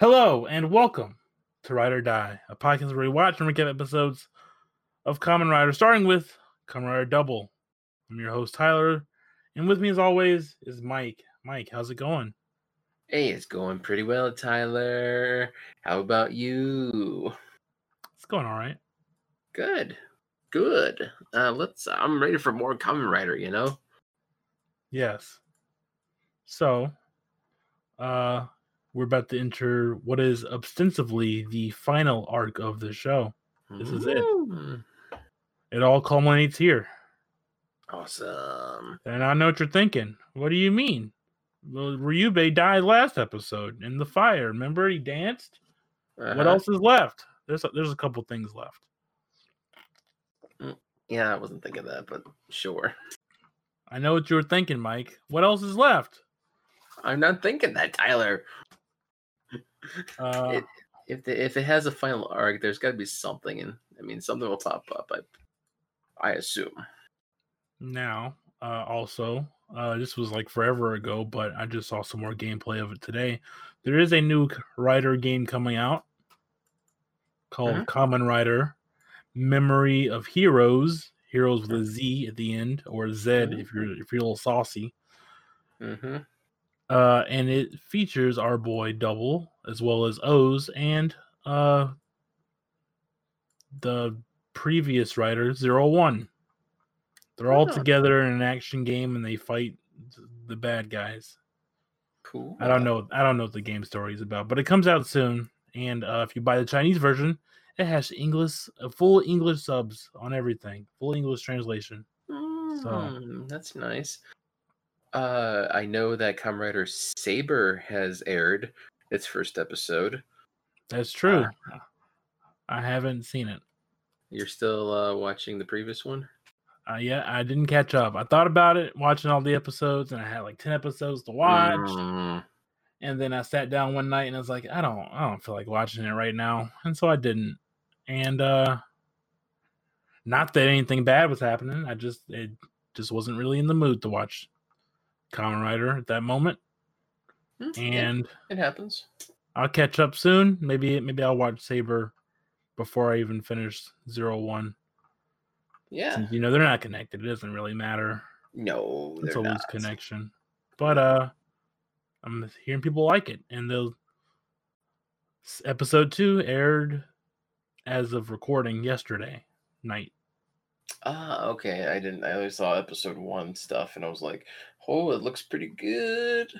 Hello and welcome to Ride or Die, a podcast where we watch and recap episodes of Kamen Rider, starting with Kamen Rider Double. I'm your host Tyler, and with me as always is Mike. Mike, how's it going? Hey, it's going pretty well, Tyler. How about you? It's going all right. Good. Good. Uh let's I'm ready for more Kamen Rider, you know? Yes. So, uh, we're about to enter what is ostensibly the final arc of the show. This is it. It all culminates here. Awesome. And I know what you're thinking. What do you mean? Well, Ryubee died last episode in the fire. Remember he danced? What Uh-huh. else is left? There's a, there's a couple things left. Yeah, I wasn't thinking that, but sure. I know what you were thinking, Mike. What else is left? I'm not thinking that, Tyler. Uh, It- If the, if it has a final arc, there's got to be something, and I mean, something will pop up. I, I assume. now, uh, also, uh, this was like forever ago, but I just saw some more gameplay of it today. There is a new Rider game coming out called Mhm. Kamen Rider Memory of Heroes. Heroes with a Z at the end, or Z if you're if you're a little saucy. Mm-hmm. Uh, and it features our boy Double as well as OOO and uh the previous Rider Zero One. They're all together in an action game and they fight the bad guys. Cool. I don't know. I don't know what the game story is about, but it comes out soon. And uh, if you buy the Chinese version, it has English, uh, full English subs on everything, full English translation. Mm, that's nice. Uh, I know that Kamen Rider Saber has aired its first episode. That's true. I haven't seen it. You're still uh, watching the previous one? Uh, yeah, I didn't catch up. I thought about it, watching all the episodes, and I had like ten episodes to watch. Mm, And then I sat down one night and I was like, I don't, I don't feel like watching it right now, and so I didn't. And uh not that anything bad was happening. I just, it just wasn't really in the mood to watch Kamen Rider at that moment. mm, yeah, And it happens. I'll catch up soon. Maybe, maybe I'll watch Saber before I even finish Zero One. Yeah. Since, you know they're not connected. It doesn't really matter. No, it's a loose connection. But uh I'm hearing people like it, and the s- episode two aired as of recording yesterday night. Ah, okay. I didn't. I only saw episode one stuff, and I was like, "Oh, it looks pretty good."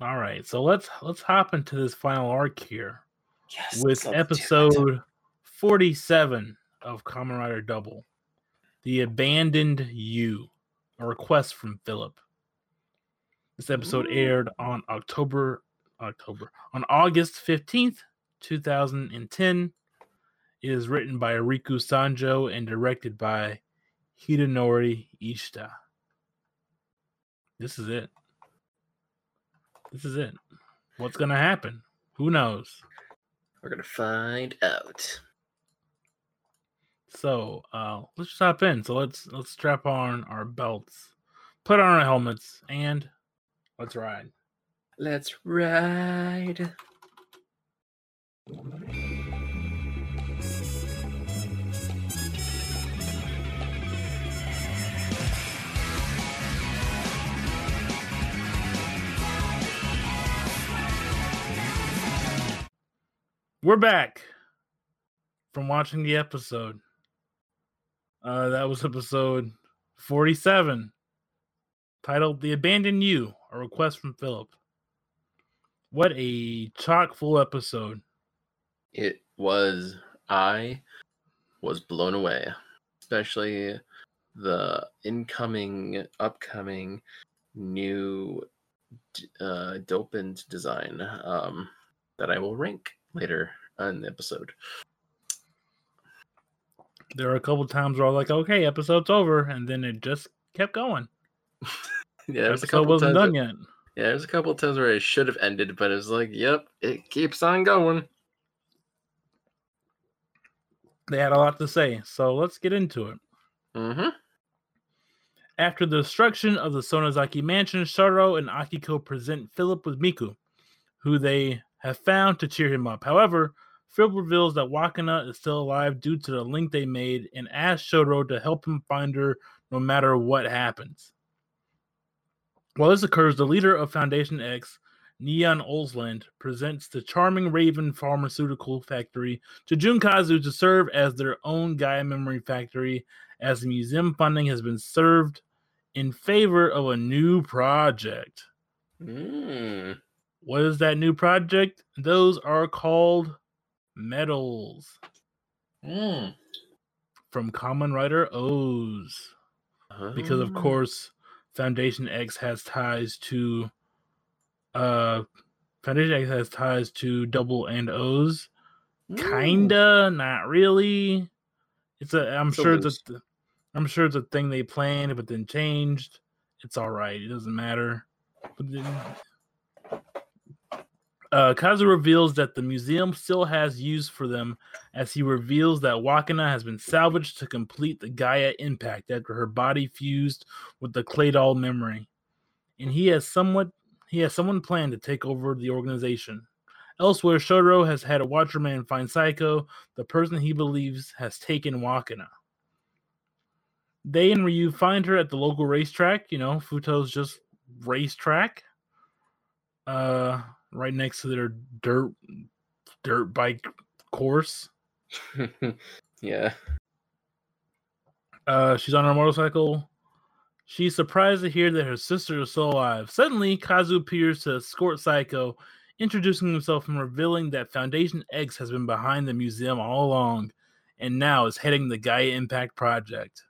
All right, so let's let's hop into this final arc here Yes. with let's do it. episode 47 of Kamen Rider Double, the abandoned you, a request from Philip. This episode aired on October October on August 15th, 2010. It is written by Riku Sanjo and directed by Hidenori Ishida. This is it. This is it. What's gonna happen? Who knows? We're gonna find out. So uh let's just hop in. So let's let's strap on our belts, put on our helmets, and let's ride. Let's ride. We're back from watching the episode. Uh that was episode 47, titled The Abandoned You, a request from Philip. What a chock full episode. It was. I was blown away, especially the incoming, upcoming new uh, dopant design um, that I will rank later the episode. There were a couple times where I was like, okay, episode's over, and then it just kept going. Yeah, there's a couple wasn't times. done that- yet. yeah, there's a couple times where it should have ended, but it's like, yep, it keeps on going. They had a lot to say, so let's get into it. Mm-hmm. After the destruction of the Sonozaki mansion, Sharo and Akiko present Philip with Miku, who they have found to cheer him up. However, Philip reveals that Wakana is still alive due to the link they made and asks Shotaro to help him find her no matter what happens. While this occurs, the leader of Foundation X, Neon Ulsland, presents the charming Raven Pharmaceutical Factory to Jun Kazu to serve as their own Gaia Memory Factory, as the museum funding has been served in favor of a new project. Mm. What is that new project? Those are called medals Mm. from Kamen Rider OOO. Because of Ah. course Foundation X has ties to uh Foundation X has ties to double and OOO. Ooh. Kinda, not really. It's a I'm It's sure it's I'm sure it's a thing they planned but then changed. It's all right. It doesn't matter. But then, uh, Kazu reveals that the museum still has use for them as he reveals that Wakana has been salvaged to complete the Gaia impact after her body fused with the Claydoll memory. And he has somewhat he has someone planned to take over the organization. Elsewhere, Shotaro has had a Watcherman find Psycho, the person he believes has taken Wakana. They and Ryu find her at the local racetrack, you know, Futo's just racetrack. Uh right next to their dirt dirt bike course. yeah. Uh she's on her motorcycle. She's surprised to hear that her sister is still alive. Suddenly, Kazu appears to escort Psycho, introducing himself and revealing that Foundation X has been behind the museum all along and now is heading the Gaia Impact Project.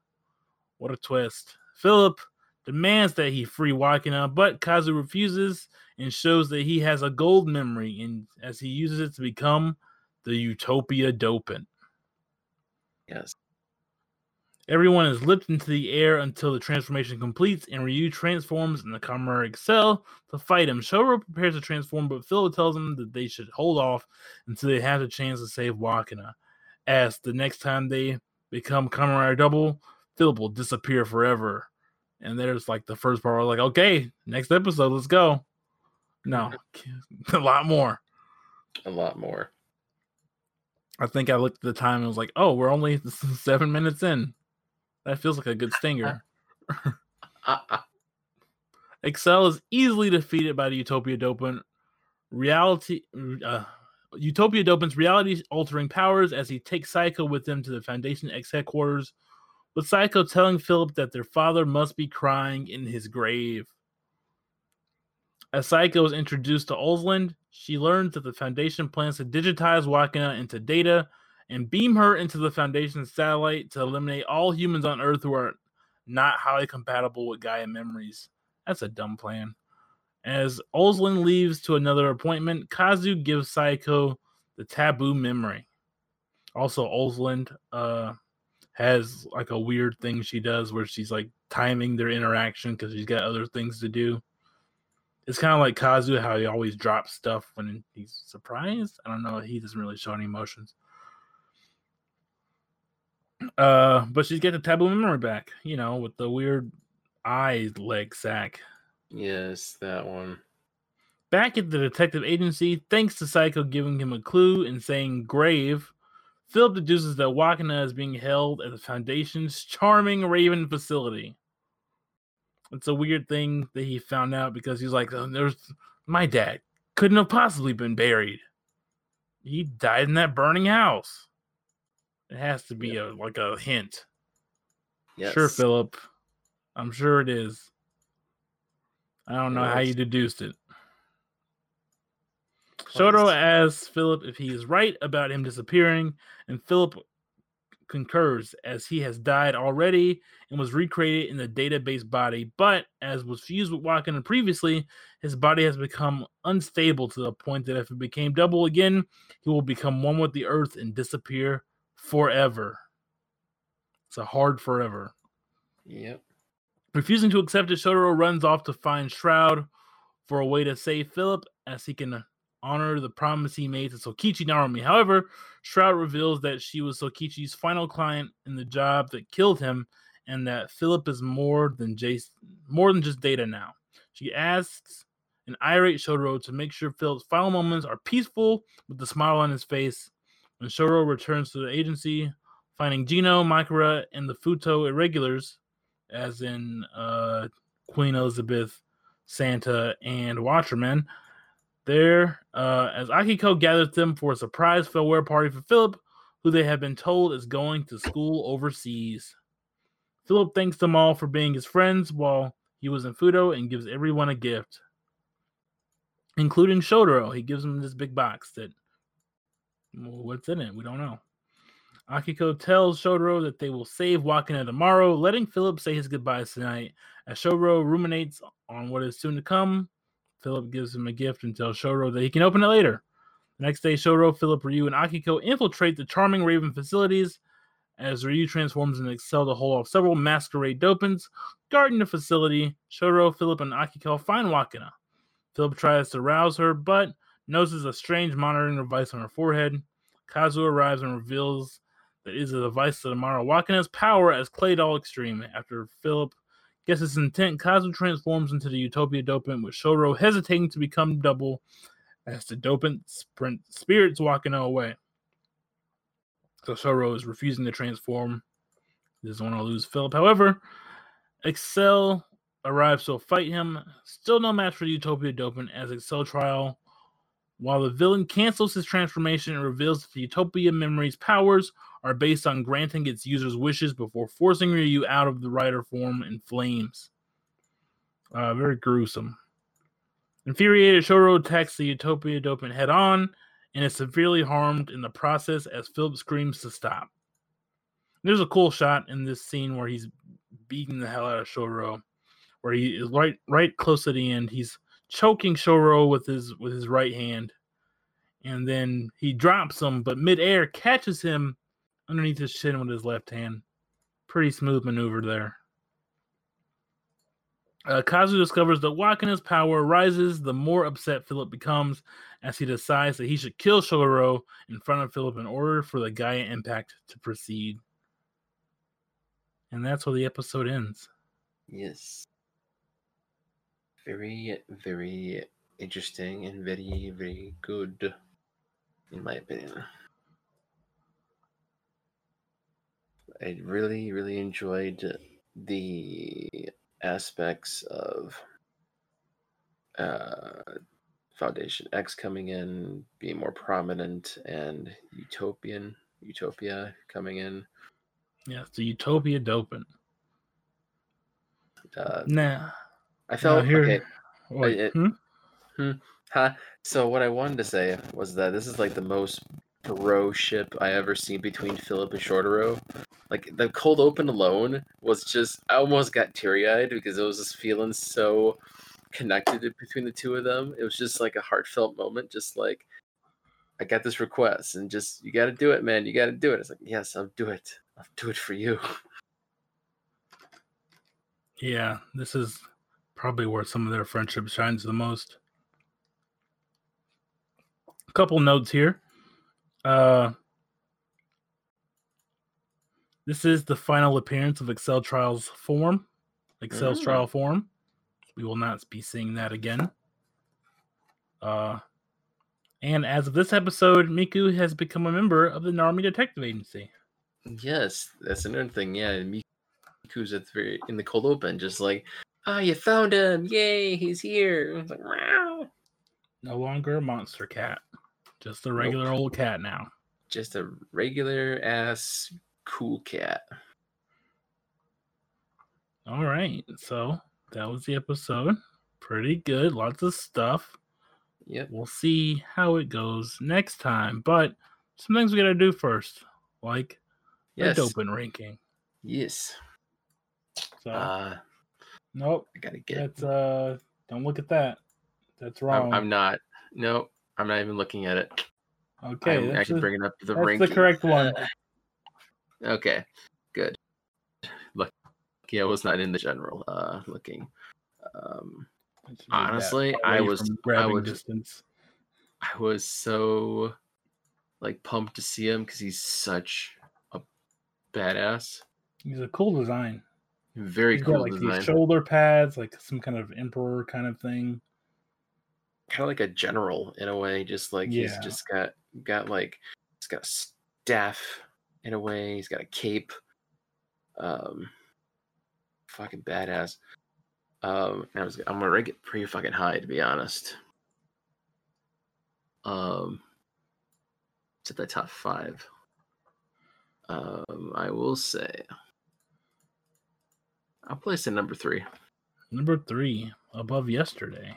What a twist. Philip demands that he free Wakana, but Kazu refuses and shows that he has a gold memory and as he uses it to become the Utopia Dopant. Yes. Everyone is lifted into the air until the transformation completes, and Ryu transforms in the Kamen Accel to fight him. Shoro prepares to transform, but Phil tells him that they should hold off until they have the chance to save Wakana. As the next time they become Kamen Double, Philip will disappear forever. And there's like the first part, I was like, okay, next episode, let's go. No, a lot more. A lot more. I think I looked at the time and was like, oh, we're only seven minutes in. That feels like a good stinger. Accel is easily defeated by the Utopia Dopant. Reality, uh, Utopia Dopant's reality-altering powers as he takes Psycho with him to the Foundation X headquarters, with Psycho telling Philip that their father must be crying in his grave. As Psycho is introduced to Ulsland, she learns that the Foundation plans to digitize Wakana into data and beam her into the Foundation's satellite to eliminate all humans on Earth who are not highly compatible with Gaia memories. That's a dumb plan. As Ulsland leaves to another appointment, Kazu gives Psycho the taboo memory. Also, Olsland uh, has like a weird thing she does where she's like timing their interaction because she's got other things to do. It's kind of like Kazu, how he always drops stuff when he's surprised. I don't know. He doesn't really show any emotions. Uh, but she's got the taboo memory back, you know, with the weird eye leg sack. Yes, that one. Back at the detective agency, thanks to Psycho giving him a clue and saying grave, Philip deduces that Wakana is being held at the Foundation's charming Raven facility. It's a weird thing that he found out because he's like, oh, "There's my dad couldn't have possibly been buried. He died in that burning house." It has to be a like a hint. Yes. Sure, Philip. I'm sure it is. I don't know how you deduced it. Shoto asks Philip if he is right about him disappearing, and Philip concurs as he has died already and was recreated in the database body. But as was fused with Wakana previously, his body has become unstable to the point that if it became double again, he will become one with the earth and disappear forever. It's a hard forever. Yep. Refusing to accept it, Shotaro runs off to find Shroud for a way to save Philip as he can honor the promise he made to Sokichi Narumi. However, Shroud reveals that she was Sokichi's final client in the job that killed him and that Philip is more than Jace, more than just data now. She asks an irate Shotaro to make sure Philip's final moments are peaceful with a smile on his face. When Shotaro returns to the agency, finding Jinno, Makura, and the Futo irregulars, as in uh, Queen Elizabeth, Santa, and Watcherman, there uh, as Akiko gathers them for a surprise farewell party for Philip, who they have been told is going to school overseas. Philip thanks them all for being his friends while he was in Futo and gives everyone a gift, including Shotaro. He gives him this big box that, well, what's in it? We don't know. Akiko tells Shotaro that they will save Wakana tomorrow, letting Philip say his goodbyes tonight. As Shotaro ruminates on what is soon to come, Philip gives him a gift and tells Shotaro that he can open it later. The next day, Shotaro, Philip, Ryu, and Akiko infiltrate the Charming Raven facilities as Ryu transforms and Accel to hold off several masquerade dopants. Guarding the facility, Shotaro, Philip, and Akiko find Wakana. Philip tries to rouse her, but notices a strange monitoring device on her forehead. Kazu arrives and reveals that it is a device that tomorrow Wakana's power as Claydoll Extreme. After Philip gets his intent, Kazu transforms into the Utopia Dopant, with Shotaro hesitating to become double as the Dopant sprint spirits Wakana away. So Shotaro is refusing to transform. He doesn't want to lose Philip. However, Accel arrives to fight him. Still no match for Utopia Dopant as Accel trial. While the villain cancels his transformation and reveals that the Utopia memory's powers are based on granting its users' wishes before forcing Ryu out of the rider form in flames. Uh, very gruesome. Infuriated, Shotaro attacks the Utopia Dopant head on and is severely harmed in the process as Philip screams to stop. There's a cool shot in this scene where he's beating the hell out of Shotaro, where he is right right close to the end. He's choking Shotaro with his with his right hand, and then he drops him, but midair catches him underneath his chin with his left hand. Pretty smooth maneuver there. Uh, Kazu discovers that Wakana's power rises the more upset Philip becomes as he decides that he should kill Shotaro in front of Philip in order for the Gaia impact to proceed. And that's where the episode ends. Yes. Very, very interesting and very, very good, in my opinion. I really, really enjoyed the aspects of uh, Foundation X coming in, being more prominent, and Utopian Utopia coming in. Yeah, it's the Utopia Dopant. Uh, Nah. I felt here- okay. It- hmm? Huh. So what I wanted to say was that this is like the most bro ship I ever seen between Philip and Shotaro. Like the cold open alone was just I almost got teary eyed because it was just feeling so connected between the two of them. It was just like a heartfelt moment, just like I got this request and just you gotta do it, man. You gotta do it. It's like, yes, I'll do it. I'll do it for you. Yeah, this is probably where some of their friendship shines the most. A couple notes here. Uh, this is the final appearance of Accel Trials form, Accel's Mm. trial form. We will not be seeing that again. Uh, and as of this episode, Miku has become a member of the Narumi Detective Agency. Yes, that's another thing. Yeah, Miku's at the very in the cold open, just like, ah, you found him! Yay, he's here! Like, wow. No longer a monster cat, just a regular old cat now. Just a regular ass cool cat. All right, so that was the episode. Pretty good, lots of stuff. Yep. We'll see how it goes next time, but some things we gotta do first, like Yes. the dopant ranking. Yes. So Uh, nope, I gotta get. that's uh, don't look at that. That's wrong. I'm, I'm not. No, I'm not even looking at it. okay, I'm that's, actually the, bringing up the ring. that's ranking. the correct one. Okay, good. Look, yeah, I was not in the general. Uh, looking. Um, I should move that honestly, I was- I was- distance. I was so like pumped to see him because he's such a badass. He's a cool design. Very He's cool got like design. these shoulder pads, like some kind of emperor kind of thing. kind of like a general in a way. Just like he's just got got like he's got a staff in a way. He's got a cape. Um, fucking badass. Um, I was I'm gonna rank it pretty fucking high to be honest. Um, it's at the top five. Um, I will say, I'll place it number three. Number three, above yesterday,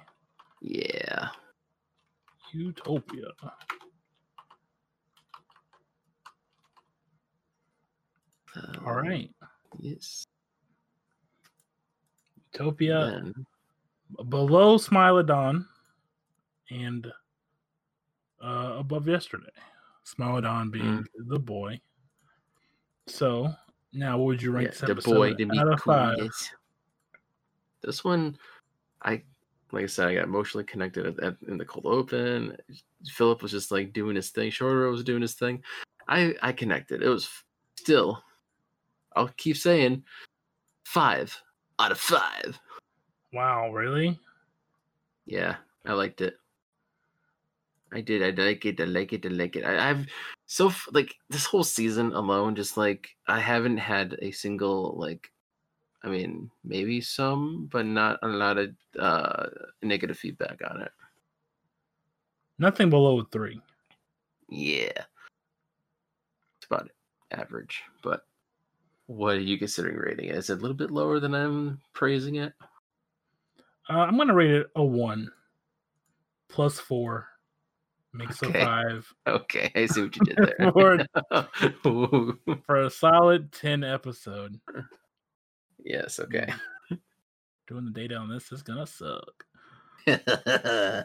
Yeah. Utopia. All Um, right, Yes. Utopia Then- below Smilodon and uh, above yesterday. Smilodon being the boy. So now, what would you rank yeah, this the boy to out of five? This one, I like I said, I got emotionally connected at, at, in the cold open. Philip was just like doing his thing. Shorter was doing his thing. I I connected. It was still. I'll keep saying, five out of five. Wow, really? Yeah, I liked it. I did. I like it. I like it. I like it. I, I've so f- like this whole season alone, just like I haven't had a single like, I mean, maybe some, but not a lot of uh negative feedback on it. Nothing below three. Yeah, it's about average. But what are you considering rating it? Is it a little bit lower than I'm praising it? Uh, I'm gonna rate it a one. Plus four makes Okay. a five Okay, I see what you did there. For- for a solid ten episode. yes. Okay. Doing the data on this is gonna suck. uh,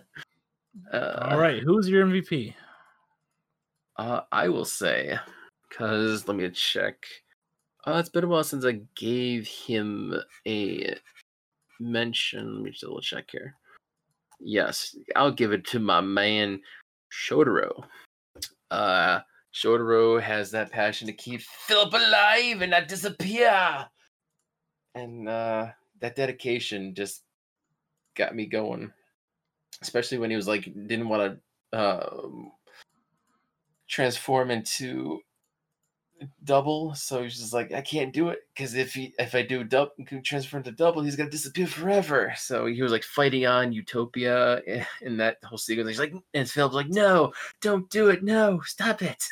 All right, who's your MVP? Uh, I will say, because let me check. Uh, it's been a while since I gave him a mention. Let me just double check here. Yes, I'll give it to my man Shotaro. Uh, Shotaro has that passion to keep Philip alive and not disappear, and uh, that dedication just got me going. Especially when he was like didn't want to um, transform into double so he's just like i can't do it because if he if i do double transform to double he's gonna disappear forever so he was like fighting on utopia eh, in that whole sequence he's like and philip's like no don't do it no stop it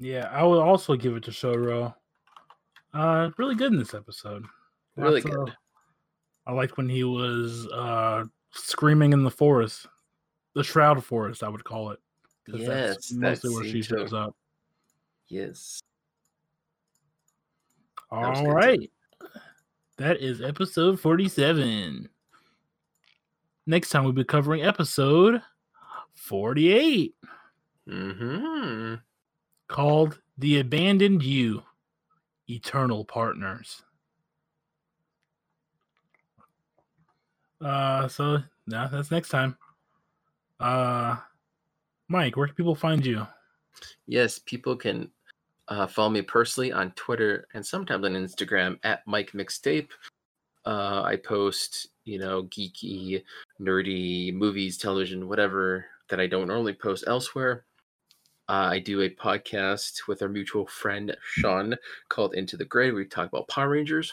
Yeah, I would also give it to Shotaro. Uh, really good in this episode. Really good. I liked when he was uh screaming in the forest, the shroud forest, I would call it. Yes that mostly where she shows up. yes All right, that is episode forty-seven. Next time we'll be covering episode forty-eight, mm-hmm called "The Abandoned You, Eternal Partners." Uh, so yeah, that's next time. Uh, Mike, where can people find you? Yes, people can uh, follow me personally on Twitter and sometimes on Instagram at Mike Mixtape. Uh, I post, you know, geeky, nerdy movies, television, whatever that I don't normally post elsewhere. Uh, I do a podcast with our mutual friend Sean called Into the Grid. We talk about Power Rangers.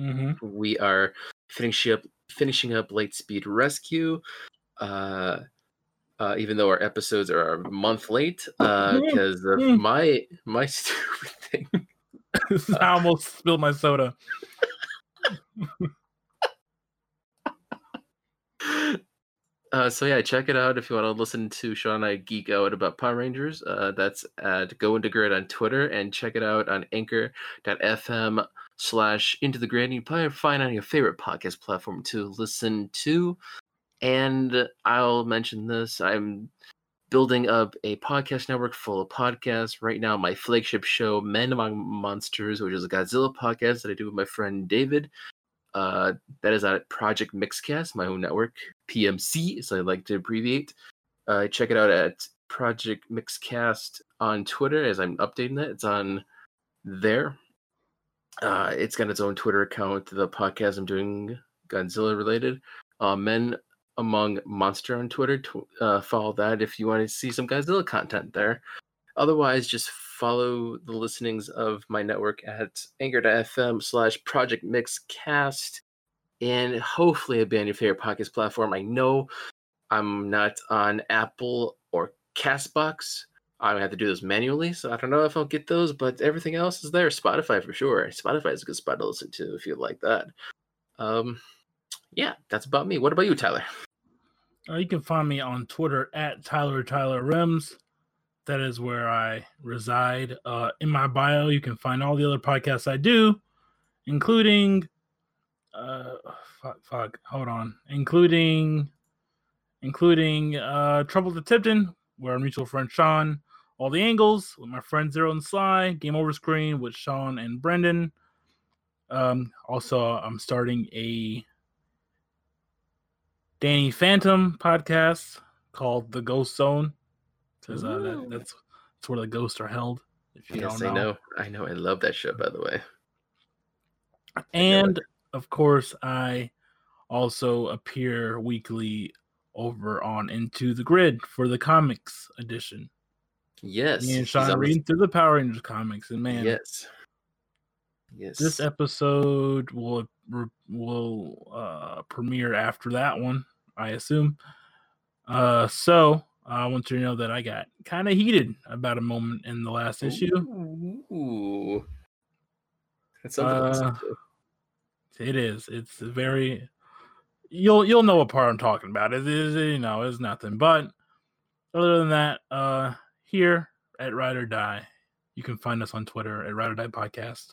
Mm-hmm. We are finishing up finishing up Lightspeed Rescue. Uh, uh, even though our episodes are a month late, because of Mm. my my stupid thing. I almost spilled my soda. Uh, so yeah, check it out if you want to listen to Sean and I geek out about Power Rangers. Uh, that's at Go Into Grid on Twitter and check it out on Anchor.fm slash Into the Grid. You probably find on your favorite podcast platform to listen to. And I'll mention this: I'm building up a podcast network full of podcasts right now. My flagship show, Men Among Monsters, which is a Godzilla podcast that I do with my friend David. Uh, that is at Project Mixcast, my own network, PMC, so I like to abbreviate. Uh, check it out at Project Mixcast on Twitter as I'm updating that. It's on there. Uh, it's got its own Twitter account. The podcast I'm doing Godzilla related. Uh, Men Among Monster on Twitter. Tw- uh, follow that if you want to see some Godzilla content there. Otherwise, just follow the listenings of my network at anchor.fm slash project mixcast and hopefully it'll be on your favorite podcast platform. I know I'm not on Apple or Castbox. I have to do those manually, so I don't know if I'll get those, but everything else is there. Spotify for sure. Spotify is a good spot to listen to if you like that. Um, yeah, that's about me. What about you, Tyler? Uh, you can find me on Twitter at Tyler Tyler Rims. That is where I reside. Uh, in my bio, you can find all the other podcasts I do, including, uh, fuck, fuck, hold on, including, including uh, Trouble to Tipton, where our mutual friend Sean, all the angles with my friend Zero and Sly, Game Over Screen with Sean and Brendan. Um, also, I'm starting a Danny Phantom podcast called The Ghost Zone. Because uh, that, that's that's where the ghosts are held. If you Yes, don't I know. know. I know. I love that show, by the way. And of course, I also appear weekly over on Into the Grid for the comics edition. Yes. Me and he's Sean are reading through the Power Rangers comics, and man, Yes. Yes. this episode will will uh, premiere after that one, I assume. Uh, so I want you to know that I got kind of heated about a moment in the last issue. Ooh. That's something Uh, to. It is. It's very. You'll you'll know what part I'm talking about. It is you know it's nothing. But other than that, uh, here at Ride or Die, you can find us on Twitter at Ride or Die Podcast.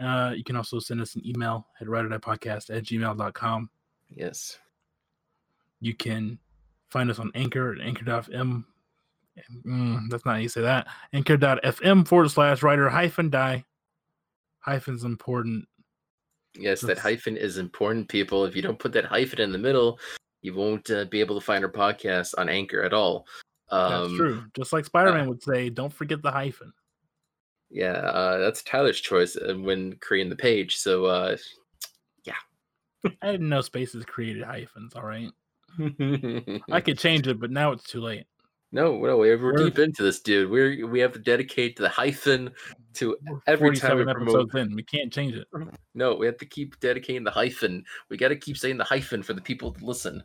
Uh, you can also send us an email at Ride or Die Podcast at gmail.com. Yes. You can find us on Anchor at anchor.fm. Mm, that's not how you say that. Anchor.fm forward slash writer hyphen die. Hyphen's important. Yes, that hyphen is important, people. If you don't put that hyphen in the middle, you won't uh, be able to find our podcast on Anchor at all. Um, That's true. Just like Spider Man would say, don't forget the hyphen. Yeah, uh, that's Tyler's choice uh, when creating the page. So, uh, yeah. I didn't know Spaces created hyphens. All right, I could change it, but now it's too late. no, no, we're, we're deep into this, dude. We're we have to dedicate the hyphen to every time we promote. in, we can't change it. No, we have to keep dedicating the hyphen. We got to keep saying the hyphen for the people to listen.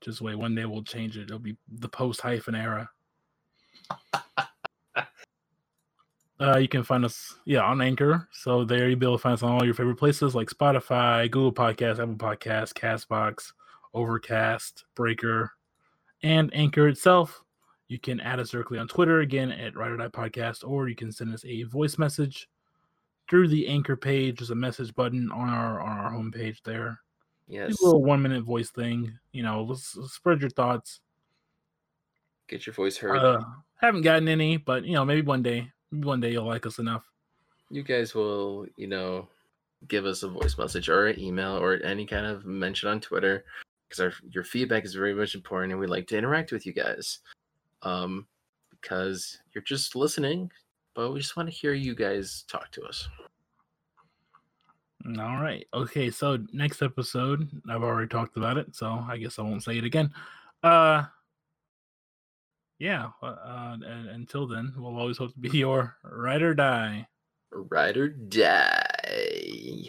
Just wait, one day we'll change it. It'll be the post hyphen era. Uh, you can find us, yeah, on Anchor. So there you'll be able to find us on all your favorite places like Spotify, Google Podcasts, Apple Podcasts, Castbox, Overcast, Breaker, and Anchor itself. You can add us directly on Twitter again at Ride or Die Podcast, or you can send us a voice message through the Anchor page. There's a message button on our on our homepage there. Yes, Do a little one minute voice thing. You know, let's, let's spread your thoughts. get your voice heard. Uh, haven't gotten any, but you know, maybe one day, one day you'll like us enough. you guys will, you know, give us a voice message or an email or any kind of mention on Twitter because our your feedback is very much important and we like to interact with you guys. Um, because you're just listening, but we just want to hear you guys talk to us. All right. Okay. So next episode, I've already talked about it, so I guess I won't say it again. Uh, yeah. uh, Uh, until then, we'll always hope to be your ride or die. Ride or die.